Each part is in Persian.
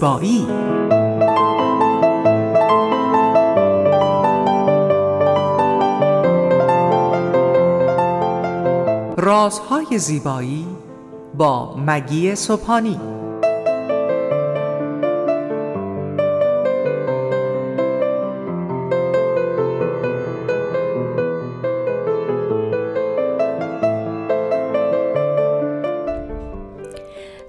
بایی رازهای زیبایی با مگی صبحانی.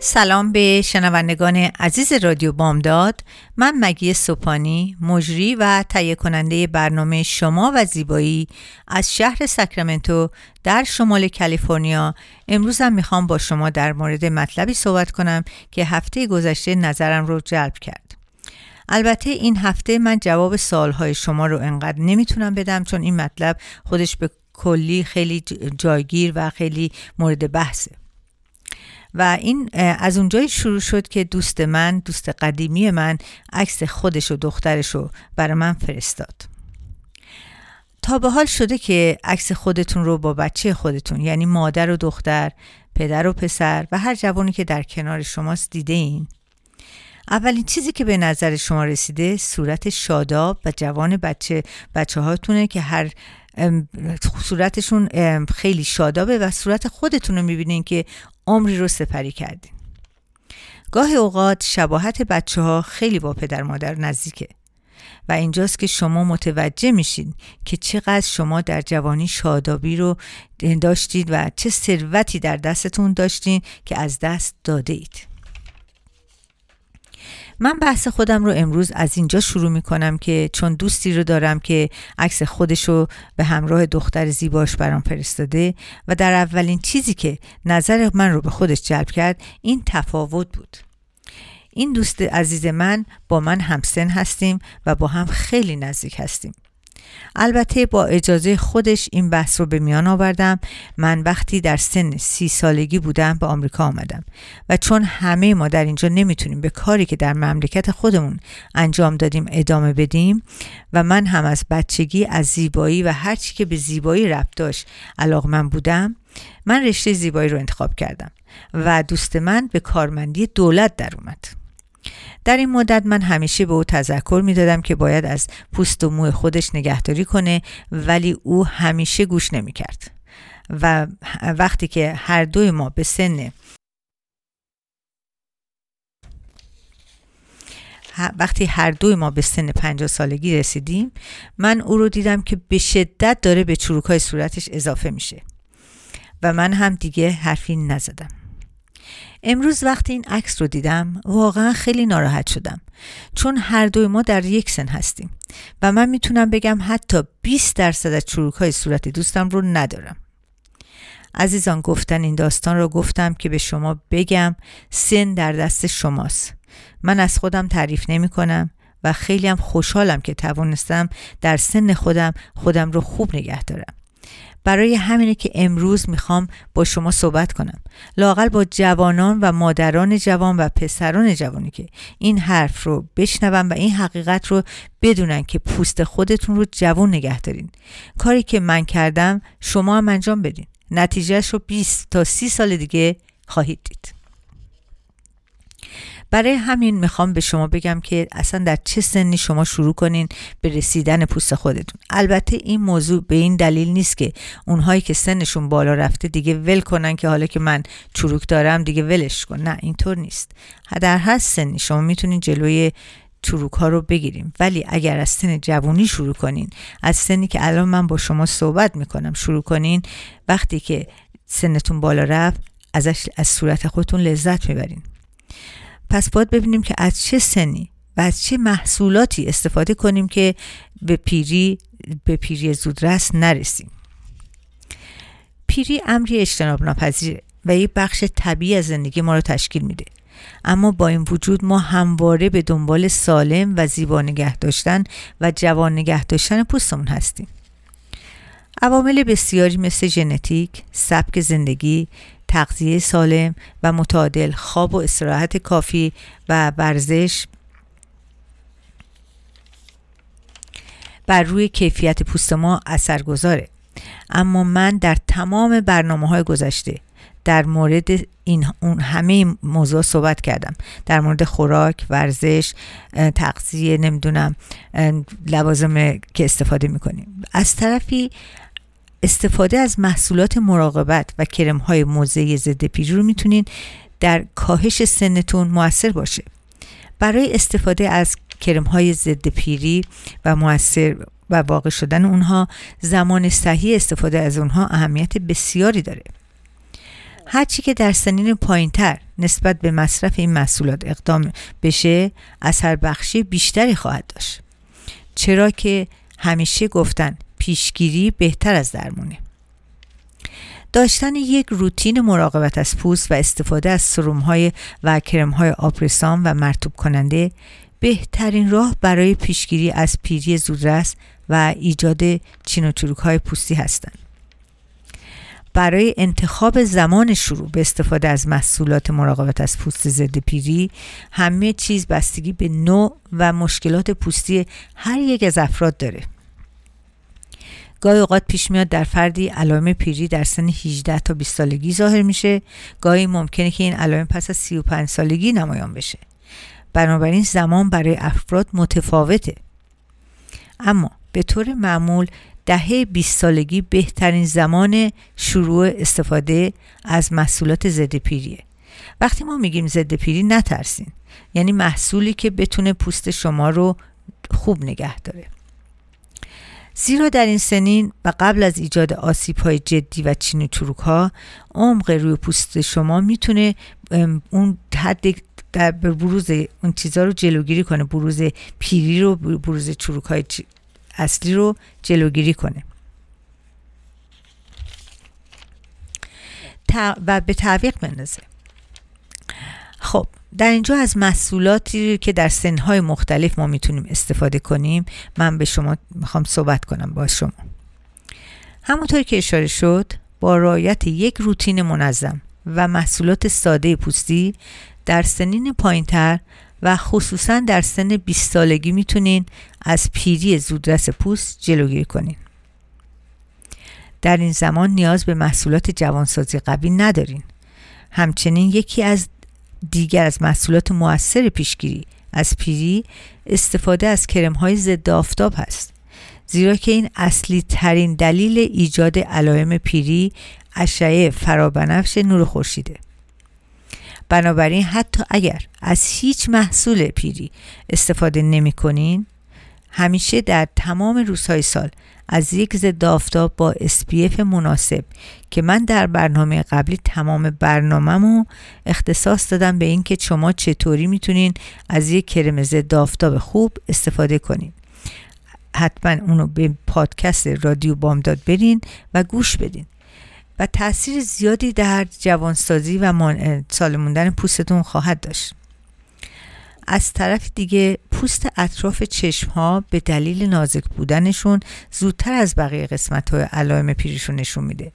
سلام به شنوندگان عزیز رادیو بامداد. من مگی سوپانی مجری و تهیه کننده برنامه شما و زیبایی از شهر ساکرامنتو در شمال کالیفرنیا. امروزم می‌خوام با شما در مورد مطلبی صحبت کنم که هفته گذشته نظرم رو جلب کرد. البته این هفته من جواب سوالهای شما رو انقدر نمی‌تونم بدم چون این مطلب خودش به کلی خیلی جایگیر و خیلی مورد بحثه. و این از اونجایی شروع شد که دوست من دوست قدیمی من عکس خودش و دخترش رو برای من فرستاد. تا به حال شده که عکس خودتون رو با بچه خودتون یعنی مادر و دختر پدر و پسر و هر جوانی که در کنار شماست دیده این اولین چیزی که به نظر شما رسیده صورت شاداب و جوان بچه بچه هاتونه که هر صورتشون خیلی شادابه و صورت خودتون رو می‌بینین که عمری رو سپری کردین. گاه اوقات شباهت بچه ها خیلی با پدر مادر نزدیکه و اینجاست که شما متوجه میشین که چقدر شما در جوانی شادابی رو داشتید و چه ثروتی در دستتون داشتین که از دست داده اید من بحث خودم رو امروز از اینجا شروع می کنم که چون دوستی رو دارم که عکس خودش رو به همراه دختر زیباش برام فرستاده و در اولین چیزی که نظر من رو به خودش جلب کرد این تفاوت بود. این دوست عزیز من با من همسن هستیم و با هم خیلی نزدیک هستیم. البته با اجازه خودش این بحث رو به میان آوردم. من وقتی در سن سی سالگی بودم به آمریکا آمدم و چون همه ما در اینجا نمی‌تونیم به کاری که در مملکت خودمون انجام دادیم ادامه بدیم و من هم از بچگی از زیبایی و هرچی که به زیبایی ربط داشت علاقمند بودم من رشته زیبایی رو انتخاب کردم و دوست من به کارمندی دولت در اومد. در این مدت من همیشه به او تذکر می دادم که باید از پوست و موی خودش نگهداری کنه ولی او همیشه گوش نمی کرد و وقتی که هر دوی ما به سن وقتی هر دوی ما به سن 50 سالگی رسیدیم من او رو دیدم که به شدت داره به چروک های صورتش اضافه میشه. و من هم دیگه حرفی نزدم. امروز وقتی این عکس رو دیدم. واقعا خیلی ناراحت شدم. چون هر دوی ما در یک سن هستیم. و من می‌تونم بگم حتی 20 درصد از چروک های صورت دوستم رو ندارم. عزیزان گفتن این داستان رو گفتم که به شما بگم سن در دست شماست. من از خودم تعریف نمی کنم و خیلی هم خوشحالم که توانستم در سن خودم خودم رو خوب نگه دارم. برای همینه که امروز می‌خوام با شما صحبت کنم. لاقل با جوانان و مادران جوان و پسران جوانی که این حرف رو بشنون و این حقیقت رو بدونن که پوست خودتون رو جوان نگه دارین. کاری که من کردم شما هم انجام بدین. نتیجهش رو 20 تا 30 سال دیگه خواهید دید. برای همین می‌خوام به شما بگم که اصلا در چه سنی شما شروع کنین به رسیدن پوست خودتون. البته این موضوع به این دلیل نیست که اونهایی که سنشون بالا رفته دیگه ول کنن که حالا که من چروک دارم دیگه ولش کن. نه اینطور نیست. در هر سنی شما می‌تونین جلوی چروک ها رو بگیریم ولی اگر از سن جوونی شروع کنین از سنی که الان من با شما صحبت می‌کنم شروع کنین وقتی که سنتون بالا رفت ازش از صورت خودتون لذت می‌برین. پس باید ببینیم که از چه سنی و از چه محصولاتی استفاده کنیم که به پیری به پیری زودرس نرسیم. پیری امری اجتناب ناپذیره و یک بخش طبیعی از زندگی ما رو تشکیل میده. اما با این وجود ما همواره به دنبال سالم و زیبا نگه داشتن و جوان نگه داشتن پوستمون هستیم. عوامل بسیاری مثل ژنتیک، سبک زندگی، تغذیه سالم و متعادل خواب و استراحت کافی و ورزش بر روی کیفیت پوست ما اثر گذاره اما من در تمام برنامه های گذشته در مورد این اون همه موضوع صحبت کردم. در مورد خوراک ورزش تغذیه نمی‌دونم لوازم که استفاده می‌کنیم. از طرفی استفاده از محصولات مراقبت و کرم های موضعی ضد پیری رو می‌تونین در کاهش سنتون موثر باشه. برای استفاده از کرم های ضد پیری و موثر و واقع شدن اونها زمان صحیح استفاده از اونها اهمیت بسیاری داره. هرچی که در سنین پایینتر نسبت به مصرف این محصولات اقدام بشه اثر بخشی بیشتری خواهد داشت. چرا که همیشه گفتن پیشگیری بهتر از درمونه داشتن یک روتین مراقبت از پوست و استفاده از سروم های و کرم های آپرسان و مرتوب کننده بهترین راه برای پیشگیری از پیری زودرس و ایجاد چین و چروک های پوستی هستند. برای انتخاب زمان شروع به استفاده از محصولات مراقبت از پوست ضد پیری همه چیز بستگی به نوع و مشکلات پوستی هر یک از افراد داره گاهی اوقات پیش میاد در فردی علائم پیری در سن 18 تا 20 سالگی ظاهر میشه. گاهی ممکنه که این علائم پس از 35 سالگی نمایان بشه. بنابراین زمان برای افراد متفاوته. اما به طور معمول دهه 20 سالگی بهترین زمان شروع استفاده از محصولات ضد پیریه. وقتی ما میگیم ضد پیری نترسین. یعنی محصولی که بتونه پوست شما رو خوب نگه داره. زیرا در این سنین و قبل از ایجاد آسیب های جدی و چین و چروک ها عمق روی پوست شما می‌تونه اون حد در بروز اون چیزها رو جلوگیری کنه بروز پیری رو بروز چروک های اصلی رو جلوگیری کنه. و به تعویق بندازه. خب در اینجا از محصولاتی که در سنهای مختلف ما می‌تونیم استفاده کنیم من به شما می‌خوام صحبت کنم با شما. همونطور که اشاره شد با رعایت یک روتین منظم و محصولات ساده پوستی در سنین پایینتر و خصوصا در سن 20 سالگی می‌تونین از پیری زودرس پوست جلوگیری کنین. در این زمان نیاز به محصولات جوانسازی قوی ندارین. همچنین یکی از دیگر از محصولات موثر پیشگیری از پیری استفاده از کرم های ضد آفتاب هست. زیرا که این اصلی ترین دلیل ایجاد علائم پیری اشعه فرابنفش نور خورشیده. بنابراین حتی اگر از هیچ محصول پیری استفاده نمی کنین همیشه در تمام روزهای سال از یک ضد آفتاب با SPF مناسب که من در برنامه قبلی تمام برنامهمو اختصاص دادم به اینکه شما چطوری می‌تونین از یک کرم ضد آفتاب خوب استفاده کنین. حتما اونو به پادکست رادیو بامداد برین و گوش بدین. و تاثیر زیادی در جوانسازی و سالموندن پوستتون خواهد داشت. از طرف دیگه پوست اطراف چشم ها به دلیل نازک بودنشون زودتر از بقیه قسمت های علائم پیریشون نشون میده.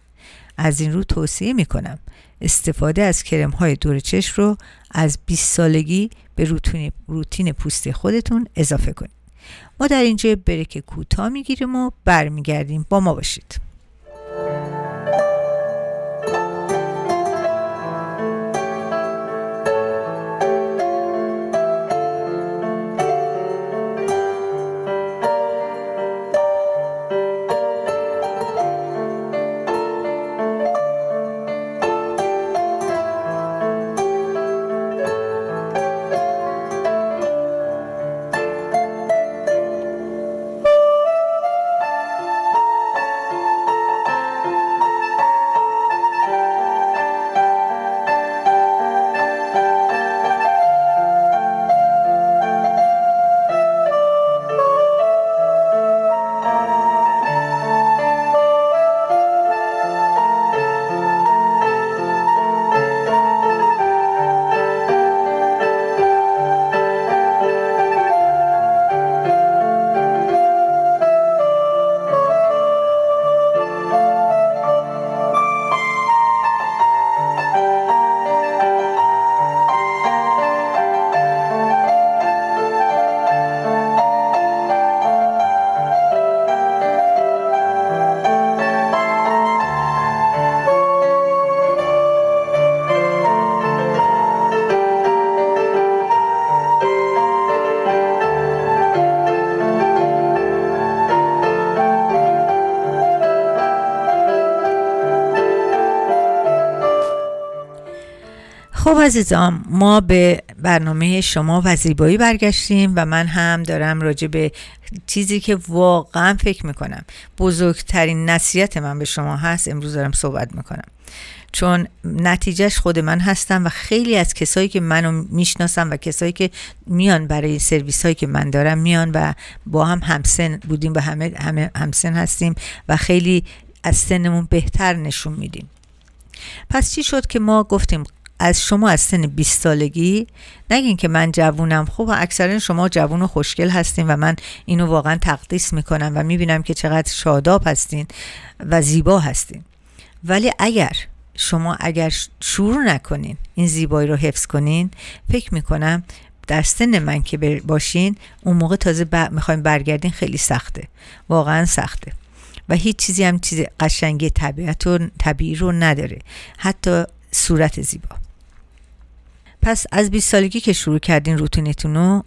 از این رو توصیه می‌کنم استفاده از کرم های دور چشم رو از 20 سالگی به روتین, روتین پوستی خودتون اضافه کنید. ما در اینجا بریک کوتاه می‌گیریم و برمیگردیم. با ما باشید. عزیزان ما به برنامه شما و زیبایی برگشتیم و من هم دارم راجع به چیزی که واقعا فکر می‌کنم. بزرگترین نصیحت من به شما هست امروز دارم صحبت می‌کنم. چون نتیجهش خود من هستم و خیلی از کسایی که منو می‌شناسم و کسایی که میان برای سرویس هایی که من دارم میان و با هم همسن بودیم و همه, همه همسن هستیم و خیلی از سنمون بهتر نشون میدیم. پس چی شد که ما گفتیم؟ از شما از سن 20 سالگی نگین که من جوونم. خب اکثرا شما جوون و خوشگل هستین و من اینو واقعا تقدیس می‌کنم و می‌بینم که چقدر شاداب هستین و زیبا هستین. ولی اگر شما اگر شروع نکنین این زیبایی رو حفظ کنین فکر می‌کنم در سن من که باشین اون موقع تازه ب... می‌خوایم برگردین خیلی سخته. واقعا سخته. و هیچ چیزی هم چیز قشنگی طبیعت و طبیعی رو نداره. حتی صورت زیبا. پس از 20 سالگی که شروع کردین روتینتون رو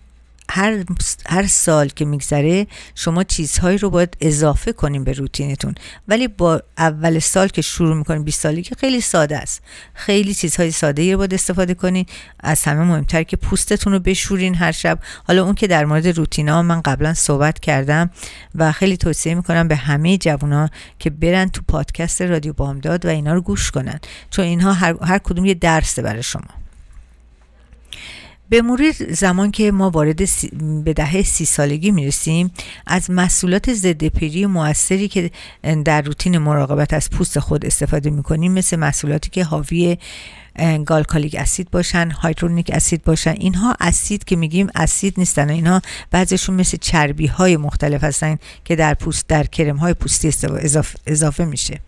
هر, هر سال که میگذره شما چیزهایی رو باید اضافه کنیم به روتینتون. ولی با اول سال که شروع می‌کنین 20 سالی که خیلی ساده است. خیلی چیزهای ساده رو باید استفاده کنین. از همه مهمتر که پوستتون رو بشورین هر شب. حالا اون که در مورد روتینا من قبلا صحبت کردم و خیلی توصیه می‌کنم به همه جوونا که برن تو پادکست رادیو بامداد و اینا رو گوش کنن. چون اینها هر, هر کدوم یه درسه برای شما. به مرور زمان که ما وارد به دهه سی سالگی می‌رسیم از مسئولات ضد پیری موثری که در روتین مراقبت از پوست خود استفاده می‌کنیم مثل مسئولاتی که حاوی گالکالیک اسید باشن هایدرونیک اسید باشن اینها اسید که میگیم اسید نیستن اینها بعضیشون مثل چربی های مختلف هستن که در پوست در کرم های پوستی اضافه, اضافه میشه.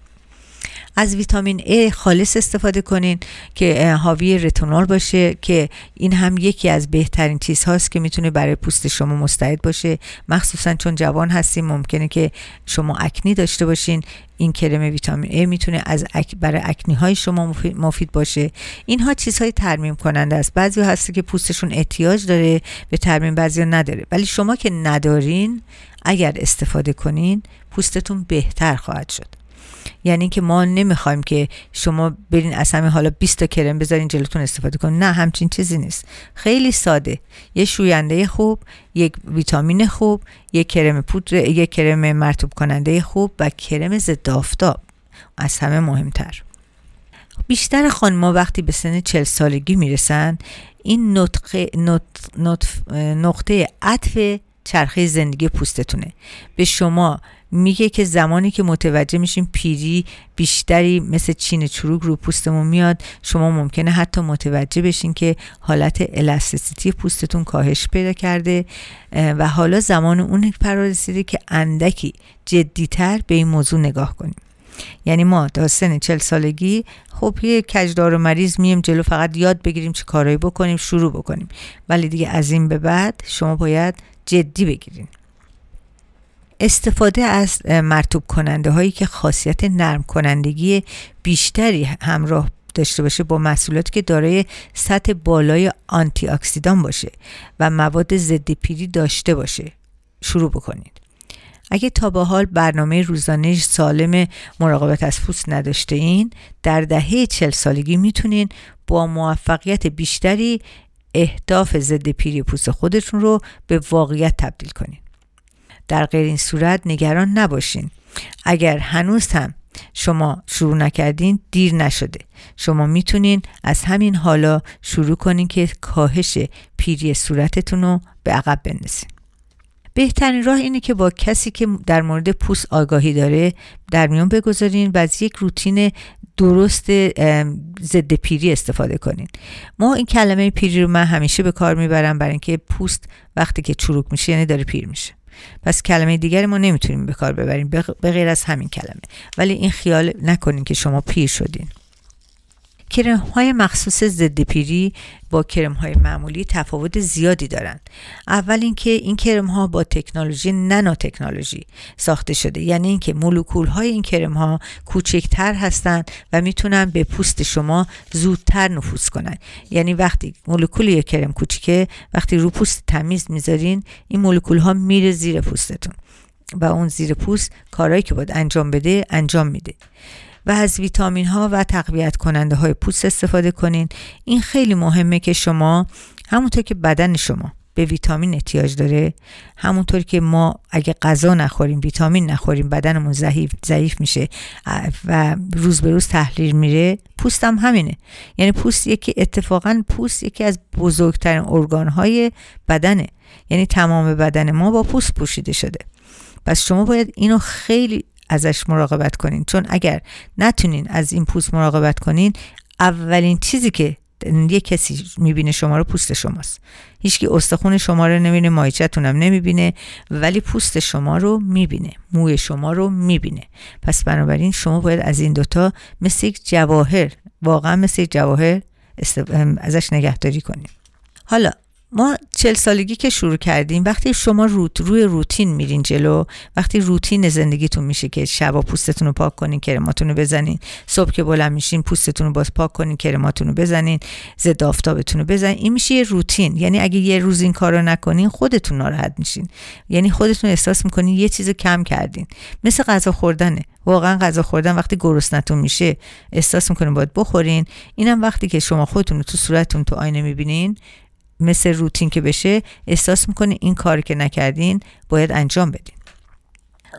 از ویتامین A خالص استفاده کنین که حاوی رتونول باشه که این هم یکی از بهترین چیزهاست که می‌تونه برای پوست شما مستعد باشه. مخصوصا چون جوان هستیم ممکنه که شما اکنی داشته باشین. این کرم ویتامین A می‌تونه از اک برای اکنی های شما مفید باشه. اینها چیزهای ترمیم کننده است. بعضی هستی که پوستشون احتیاج داره به ترمیم بعضی نداره. ولی شما که ندارین اگر استفاده کنین پوستتون بهتر خواهد شد. یعنی که ما نمی‌خوایم که شما برین از همین حالا 20 تا کرم بذارین جلوتون استفاده کنین. نه همچین چیزی نیست. خیلی ساده. یه شوینده خوب یک ویتامین خوب یک کرم پودر یک کرم مرتوب کننده خوب و کرم ضد آفتاب. از همه مهمتر. بیشتر خانم‌ها وقتی به سن 40 سالگی می‌رسن این نطقه نقطه عطف چرخه زندگی پوستتونه. به شما میگه که زمانی که متوجه میشیم پیری بیشتری مثل چین چروک رو پوستمون میاد شما ممکنه حتی متوجه بشین که حالت الاستیسیتی پوستتون کاهش پیدا کرده و حالا زمان اون فرا رسیده که اندکی جدیتر به این موضوع نگاه کنیم. یعنی ما تا سن چل سالگی خب یه کجدار و مریض میم جلو فقط یاد بگیریم چه کارایی بکنیم شروع بکنیم. ولی دیگه از این به بعد شما باید جدی بگیرین. استفاده از مرتوب کننده هایی که خاصیت نرم کنندگی بیشتری همراه داشته باشه با محصولاتی که دارای سطح بالای آنتی اکسیدان باشه و مواد ضد پیری داشته باشه. شروع بکنید. اگه تا به حال برنامه روزانه سالم مراقبت از پوست نداشته این در دهه چل سالگی می‌تونین با موفقیت بیشتری اهداف ضد پیری پوست خودتون رو به واقعیت تبدیل کنید در غیر این صورت نگران نباشین. اگر هنوز هم شما شروع نکردین دیر نشده. شما می‌تونین از همین حالا شروع کنین که کاهش پیری صورتتون رو به عقب بندازین. بهترین راه اینه که با کسی که در مورد پوست آگاهی داره در میان بگذارین و از یک روتین درست ضد پیری استفاده کنین. ما این کلمه پیری رو من همیشه به کار می‌برم برای اینکه پوست وقتی که چروک میشه یعنی داره پیر میشه. پس کلمه دیگری ما نمی‌تونیم به کار ببریم به غیر از همین کلمه. ولی این خیال نکنین که شما پیر شدین. کرم های مخصوص ضد پیری با کرم های معمولی تفاوت زیادی دارند. اول اینکه این کرم ها با تکنولوژی نانو تکنولوژی ساخته شده. یعنی اینکه مولکول های این کرم ها کوچکتر هستند و می‌تونن به پوست شما زودتر نفوذ کنن. یعنی وقتی مولکول یک کرم کوچیکه وقتی رو پوست تمیز می‌ذارین این مولکول ها میره زیر پوستتون. و اون زیر پوست کارهایی که باید انجام بده انجام میده. و از ویتامین ها و تقویت کننده های پوست استفاده کنین. این خیلی مهمه که شما همونطور که بدن شما به ویتامین احتیاج داره همونطور که ما اگه غذا نخوریم ویتامین نخوریم بدنمون ضعیف ضعیف میشه و روز به روز تحلیل میره پوست هم همینه. یعنی پوست یکی اتفاقا پوست یکی از بزرگترین ارگان های بدنه. یعنی تمام بدن ما با پوست پوشیده شده. پس شما باید اینو خیلی ازش مراقبت کنین. چون اگر نتونین از این پوست مراقبت کنین اولین چیزی که یه کسی می‌بینه شما رو پوست شماست. هیچکی استخون شما رو نمی‌بینه مایچتون هم نمی‌بینه ولی پوست شما رو می‌بینه موی شما رو می‌بینه. پس بنابراین شما باید از این دوتا مثل یک جواهر واقعا مثل یک جواهر ازش نگهداری کنیم حالا ما چل سالگی که شروع کردیم وقتی شما روت روی روتین میرین جلو وقتی روتین زندگیتون میشه که شبا پوستتون رو پاک کنین کرماتون رو بزنین. صبح که بلند میشین پوستتون رو باز پاک کنین کرماتون رو بزنین. ضد آفتابتون رو بزنین. این میشه یه روتین. یعنی اگه یه روز این کار رو نکنین خودتون ناراحت میشین. یعنی خودتون احساس می‌کنین یه چیز کم کردین. مثل غذا خوردنه. واقعا غذا خوردن وقتی گرسنتون میشه احساس می‌کنین باید بخورین. اینم وقتی که شما خودتون رو تو صورتتون تو آینه می‌بینین مثل روتین که بشه احساس می‌کنه این کاری که نکردین باید انجام بدین.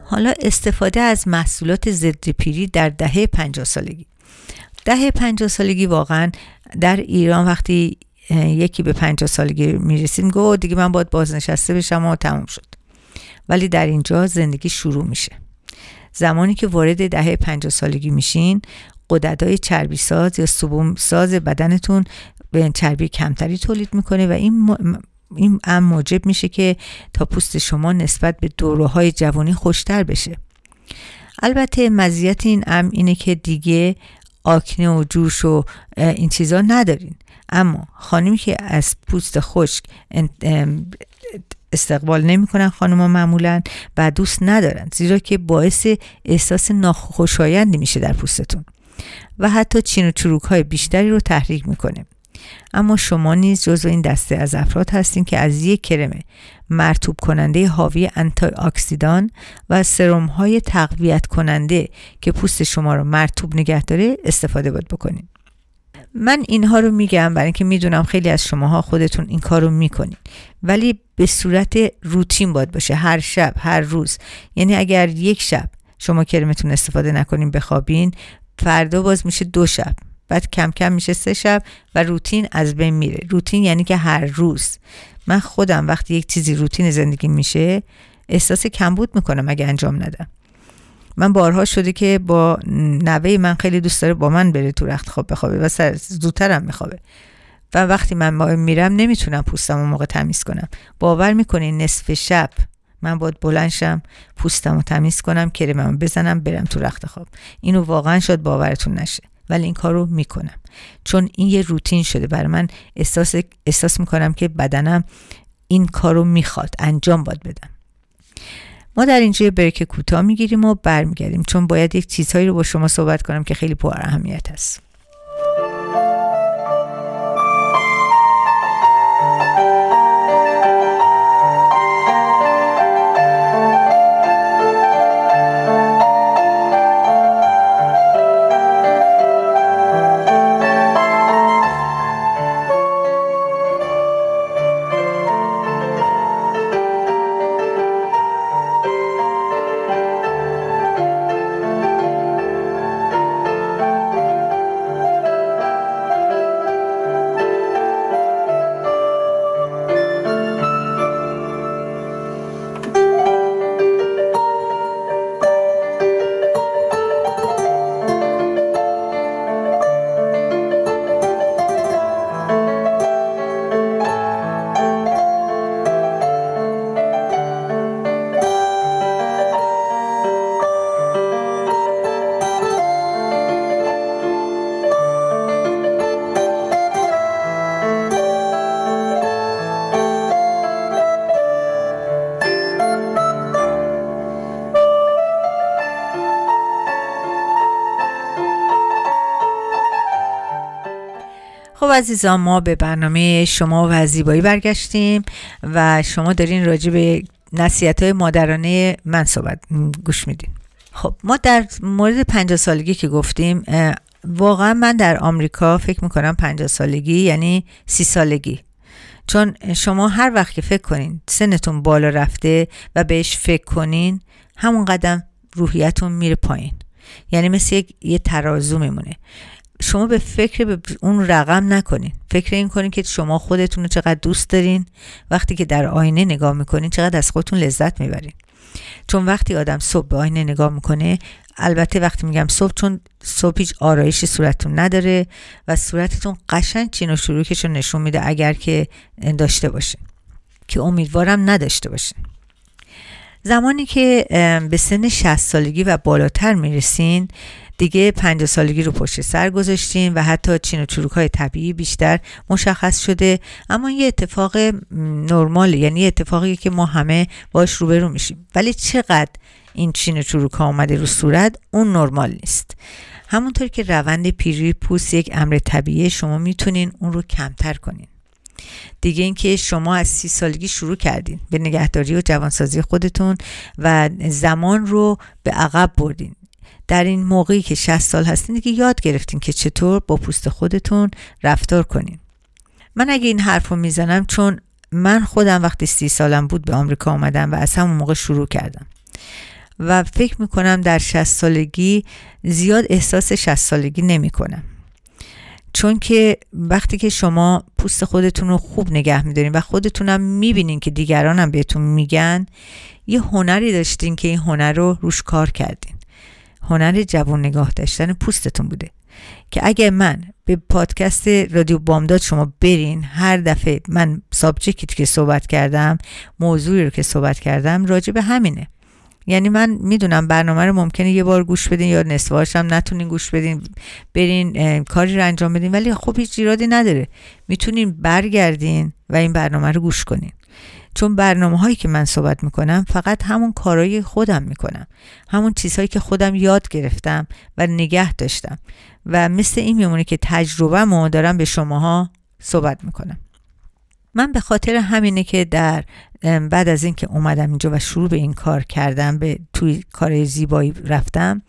حالا استفاده از محصولات ضد پیری در دهه 50 سالگی. دهه 50 سالگی واقعا در ایران وقتی یکی به 50 سالگی می‌رسیم گو دیگه من باید بازنشسته بشم و تموم شد. ولی در اینجا زندگی شروع میشه. زمانی که وارد دهه 50 سالگی میشین قدرتای چربی ساز یا سبوم ساز بدنتون به چربی کمتری تولید می‌کنه و این این هم موجب میشه که تا پوست شما نسبت به دوره های جوانی خوشتر بشه. البته مزیت این ام اینه که دیگه آکنه و جوش و این چیزا ندارین. اما خانمی که از پوست خشک استقبال نمی‌کنن خانم معمولا و دوست ندارن زیرا که باعث احساس ناخوشایندی میشه در پوستتون. و حتی چین و چروک های بیشتری رو تحریک می‌کنه. اما شما نیز جزو این دسته از افراد هستین که از یک کرم مرتوب کننده حاوی انتی اکسیدان و سرم های تقویت کننده که پوست شما رو مرتوب نگه داره استفاده باید بکنین. من اینها رو میگم برای اینکه می‌دونم خیلی از شماها خودتون این کار رو می‌کنین. ولی به صورت روتین باید باشه. هر شب هر روز. یعنی اگر یک شب شما کرمتون استفاده نکنین بخوابین فردا باز میشه دو شب. بعد کم کم میشه سه شب و روتین از بین میره. روتین یعنی که هر روز. من خودم وقتی یک چیزی روتین زندگی میشه احساس کمبود می‌کنم اگه انجام ندم. من بارها شده که با نوه من خیلی دوست داره با من بره تو رخت خواب بخوابه و زودترم میخوابه. و وقتی من میرم نمی‌تونم پوستم موقع تمیز کنم. باور می‌کنین نصف شب من باید بلنشم پوستم رو تمیز کنم کرمم بزنم برم تو رخت خواب. اینو واقعا شد باورتون نشه. ولی این کار رو می‌کنم. چون این یه روتین شده. برای من احساس, احساس می‌کنم که بدنم این کار رو می‌خواد. انجام باید بدم. ما در اینجا یه بریک کوتاه می‌گیریم و برمیگردیم. چون باید یک چیزهایی رو با شما صحبت کنم که خیلی پر اهمیت هست عزیزان ما به برنامه شما و زیبایی برگشتیم و شما دارین راجع به نصیحت های مادرانه من صحبت گوش میدین. خب ما در مورد 50 سالگی که گفتیم واقعا من در آمریکا فکر می‌کنم 50 سالگی یعنی سی سالگی. چون شما هر وقت که فکر کنین سنتون بالا رفته و بهش فکر کنین همون قدم روحیتون میره پایین. یعنی مثل یک یه ترازو میمونه. شما به فکر به اون رقم نکنین. فکر این کنین که شما خودتون رو چقدر دوست دارین. وقتی که در آینه نگاه می‌کنین چقدر از خودتون لذت می‌برین. چون وقتی آدم صبح به آینه نگاه می‌کنه البته وقتی میگم صبح چون صبح هیچ آرایشی صورتتون نداره و صورتتون قشنگ چین و شروعش رو نشون میده اگر که داشته باشه که امیدوارم نداشته باشه زمانی که به سن 60 سالگی و بالاتر می‌رسین دیگه 50 سالگی رو پشت سر گذاشتیم و حتی چین و چروک های طبیعی بیشتر مشخص شده. اما یه اتفاق نرمال یعنی اتفاقی که ما همه باش روبرو میشیم. ولی چقدر این چین و چروک ها اومده رو صورت؟ اون نرمال نیست. همونطور که روند پیری پوست یک امر طبیعی شما می‌تونین اون رو کمتر کنین. دیگه اینکه شما از سی سالگی شروع کردین به نگهداری و جوانسازی خودتون و زمان رو به عقب بردین. در این موقعی که 60 سال هستین دیگه یاد گرفتین که چطور با پوست خودتون رفتار کنین. من اگه این حرف رو می‌زنم چون من خودم وقتی سی سالم بود به آمریکا آمدم و از همون موقع شروع کردم. و فکر می‌کنم در 60 سالگی زیاد احساس 60 سالگی نمی کنم چون که وقتی که شما پوست خودتون رو خوب نگه میدارین و خودتونم می‌بینین که دیگران هم بهتون میگن یه هنری داشتین که این هنر رو روش کار کردین. هنر جوان نگاه داشتن پوستتون بوده. که اگه من به پادکست رادیو بامداد شما برین هر دفعه من سابجکتی که صحبت کردم موضوعی رو که صحبت کردم راجع به همینه. یعنی من می‌دونم برنامه رو ممکنه یه بار گوش بدین یا نصفهاش هم نتونین گوش بدین برین کاری رو انجام بدین ولی خب هیچ ایرادی نداره. می‌تونین برگردین و این برنامه رو گوش کنین. چون برنامه هایی که من صحبت می‌کنم فقط همون کارهای خودم می‌کنم. همون چیزهایی که خودم یاد گرفتم و نگه داشتم. و مثل این میمونه که تجربه دارم به شماها صحبت می‌کنم. من به خاطر همینه که در بعد از اینکه اومدم اینجا و شروع به این کار کردم به توی کار زیبایی رفتم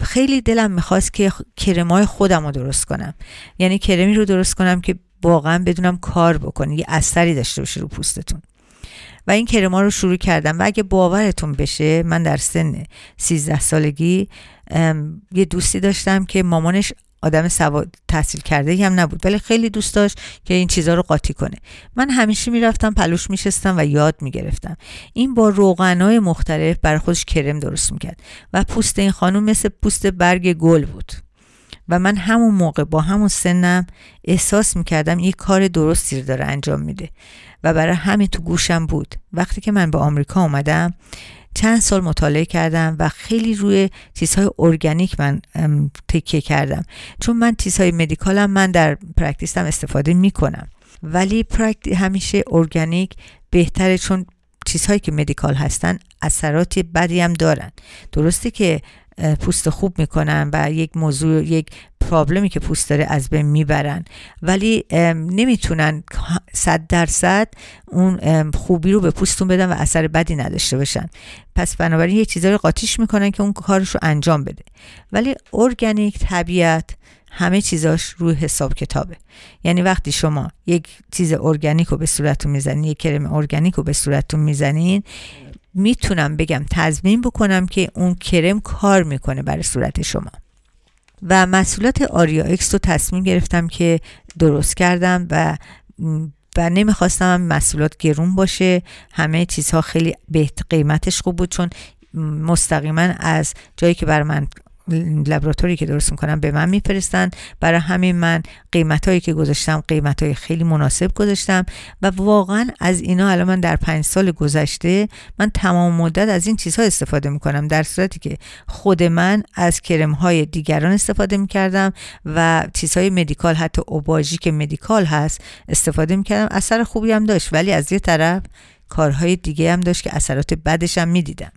خیلی دلم می‌خواست که کرمای خودم رو درست کنم. یعنی کرمی رو درست کنم که واقعا بدونم کار بکنه یه اثری داشته باشه رو پوستتون. و این کرما رو شروع کردم و اگه باورتون بشه من در سن 13 سالگی یه دوستی داشتم که مامانش آدم سواد تحصیل کرده هم نبود ولی خیلی دوست داشت که این چیزها رو قاطی کنه. من همیشه می‌رفتم پلوش میشستم و یاد می‌گرفتم. این با روغنهای مختلف برای خودش کرم درست می‌کرد. و پوست این خانم مثل پوست برگ گل بود. و من همون موقع با همون سنم احساس می‌کردم یه کار درستی رو داره انجام میده و برای همین تو گوشم بود. وقتی که من به آمریکا اومدم چند سال مطالعه کردم و خیلی روی چیزهای ارگانیک من تکیه کردم. چون من چیزهای مدیکالم من در پرکتیسم استفاده می‌کنم. ولی همیشه ارگانیک بهتره چون چیزهایی که مدیکال هستن اثرات بدی هم دارن. درسته که پوست خوب می‌کنن و یک موضوع یک پرابلمی که پوست داره از بین می‌برن. ولی نمی‌تونن صد درصد اون خوبی رو به پوستون بدن و اثر بدی نداشته باشن. پس بنابراین یه چیزا رو قاطیش می‌کنن که اون کارش رو انجام بده. ولی ارگانیک طبیعت همه چیزاش روی حساب کتابه. یعنی وقتی شما یک چیز ارگانیک رو به صورتتون می‌زنین یک کرم ارگانیک رو به صورتتون می‌زنین می‌تونم بگم تضمین بکنم که اون کرم کار می‌کنه برای صورت شما. و مسئولات آریا اکس رو تصمیم گرفتم که درست کردم و و نمی‌خواستم مسئولات گرون باشه. همه چیزها خیلی به قیمتش خوب بود چون مستقیما از جایی که بر من لبراتوری که درست می‌کنم به من میفرستن. برای همین من قیمت هایی که گذاشتم قیمت های خیلی مناسب گذاشتم و واقعا از اینا الان من در پنج سال گذشته من تمام مدت از این چیزها استفاده می‌کنم. در صورتی که خود من از کرم های دیگران استفاده می‌کردم و چیزهای مدیکال حتی اوباژی که مدیکال هست استفاده می‌کردم. اثر خوبی هم داشت ولی از یه طرف کارهای دیگه هم داشت که اثرات بدش هم می‌دیدم.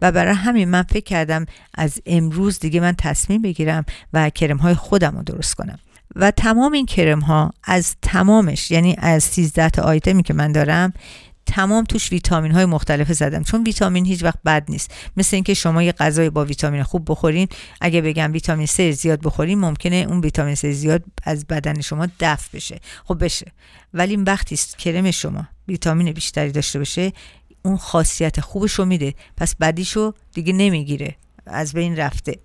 و برای همین من فکر کردم از امروز دیگه من تصمیم بگیرم و کرم های خودم رو درست کنم. و تمام این کرم ها از تمامش یعنی از 13 تا آیتمی که من دارم تمام توش ویتامین های مختلف زدم. چون ویتامین هیچ وقت بد نیست. مثل اینکه شما یه غذای با ویتامین خوب بخورین اگه بگم ویتامین C زیاد بخورین ممکنه اون ویتامین C زیاد از بدن شما دفع بشه. خب بشه. ولی وقتی کرم شما ویتامین بیشتری داشته باشه اون خاصیت خوبش رو میده. پس بدیشو دیگه نمی‌گیره. از بین رفته.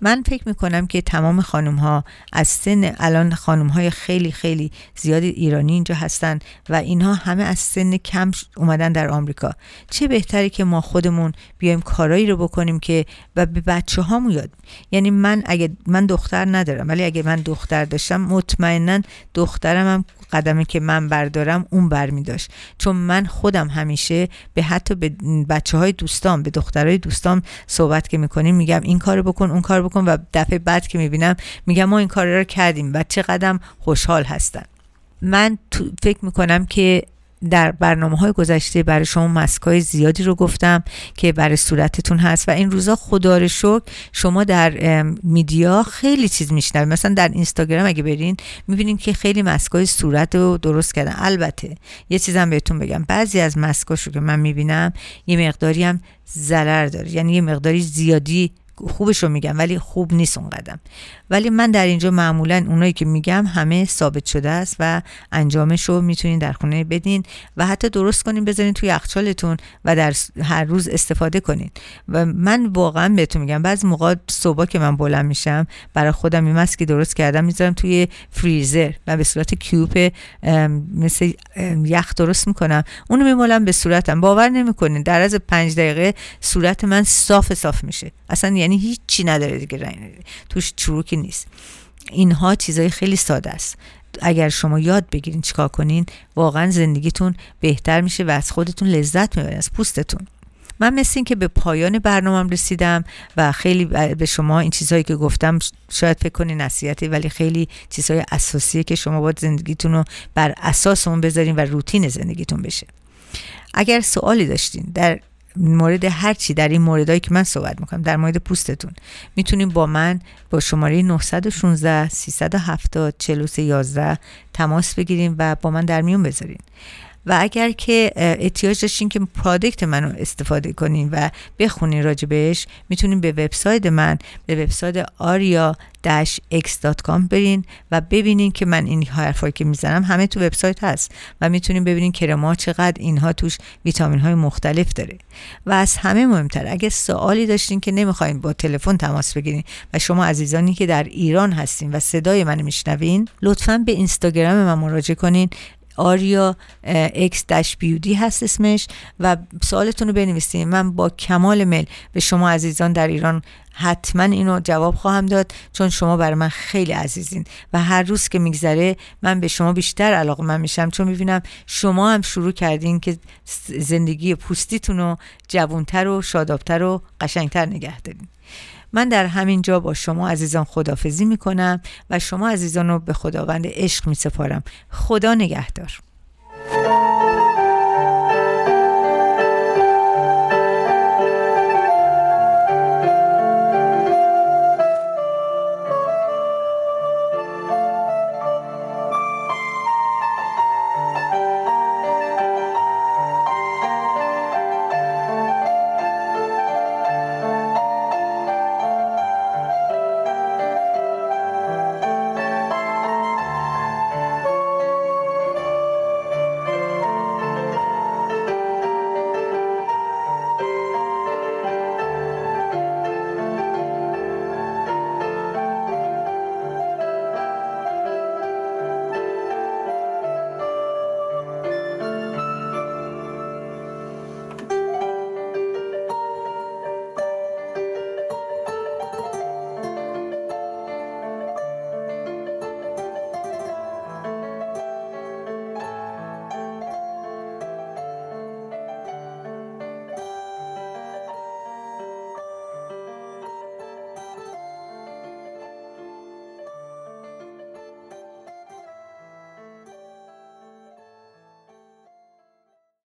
من فکر می‌کنم که تمام خانم ها از سن الان خانم های خیلی خیلی زیادی ایرانی اینجا هستن و اینها همه از سن کم اومدن در آمریکا. چه بهتری که ما خودمون بیایم کارایی رو بکنیم که و به بچه هامون یاد یعنی من اگه من دختر ندارم ولی اگه من دختر داشتم مطمئنا دخترم هم قدمی که من بردارم اون برمی داشت. چون من خودم همیشه به حتی به بچه های دوستان به دخترهای دوستان صحبت که می‌کنیم میگم این کارو بکن اون کار بکن و دفعه بعد که می‌بینم میگم ما این کار رو کردیم و چقدر خوشحال هستن. من فکر می‌کنم که در برنامه های گذشته برای شما مسکای زیادی رو گفتم که برای صورتتون هست و این روزا خدا رو شکر شما در میدیا خیلی چیز میشنوید. مثلا در اینستاگرام اگه برین می‌بینین که خیلی مسکای صورت رو درست کردن. البته یه چیزم بهتون بگم. بعضی از مسکاش که من می‌بینم یه مقداری هم ضرر داره. یعنی یه مقداری زیادی خوبش رو میگم ولی خوب نیست اون قدم ولی من در اینجا معمولا اونایی که میگم همه ثابت شده است و انجامش رو می‌تونین در خونه بدین و حتی درست کنین بذارین توی یخچالتون و در هر روز استفاده کنین. و من واقعا بهتون میگم بعضی موقع صبح که من بلند میشم برای خودم این درست کردم می‌ذارم توی فریزر و به صورت کیوب مثل یخ درست می‌کنم. اونو میمالم به صورتم. باور نمی‌کنین در از پنج دقیقه صورت من صاف صاف میشه. اصلا یعنی هیچی نداره دیگه توش چروکی نیست. اینها چیزای خیلی ساده است. اگر شما یاد بگیرین چیکار کنین واقعا زندگیتون بهتر میشه و از خودتون لذت می‌برین از پوستتون. من مثل این که به پایان برنامهم رسیدم و خیلی به شما این چیزهایی که گفتم شاید فکر کنی نصیحتی ولی خیلی چیزهای اساسیه که شما باید زندگیتون رو بر اساس اون بذارین و روتین زندگیتون بشه. اگر سوالی داشتین در مورد هر چی در این موردهایی که من صحبت می‌کنم در مورد پوستتون. می‌تونیم با من با شماره 916 370 4311 تماس بگیریم و با من در میون بذارین. و اگر که احتیاج داشتین که پرادکت منو استفاده کنین و بخونین راجبش می‌تونین به وبسایت من به وبسایت آریا x.com برین و ببینین که من این حرفایی که می‌زنم همه تو وبسایت هست و می‌تونین ببینین کرما چقدر اینها توش ویتامین های مختلف داره. و از همه مهمتر اگه سوالی داشتین که نمی‌خواین با تلفن تماس بگیرین و شما عزیزانی که در ایران هستین و صدای منو میشنوین لطفا به اینستاگرام من مراجعه کنین آریا اکس داش بیودی هست اسمش و سوالتون رو بنویسین. من با کمال میل به شما عزیزان در ایران حتما اینو جواب خواهم داد چون شما برای من خیلی عزیزین و هر روز که میگذره من به شما بیشتر علاقه من میشم چون می‌بینم شما هم شروع کردین که زندگی پوستیتون رو جوانتر و شادابتر و قشنگتر نگه دارین. من در همین جا با شما عزیزان خدافزی می کنم و شما عزیزان رو به خداوند عشق می سپارم خدا نگهدار.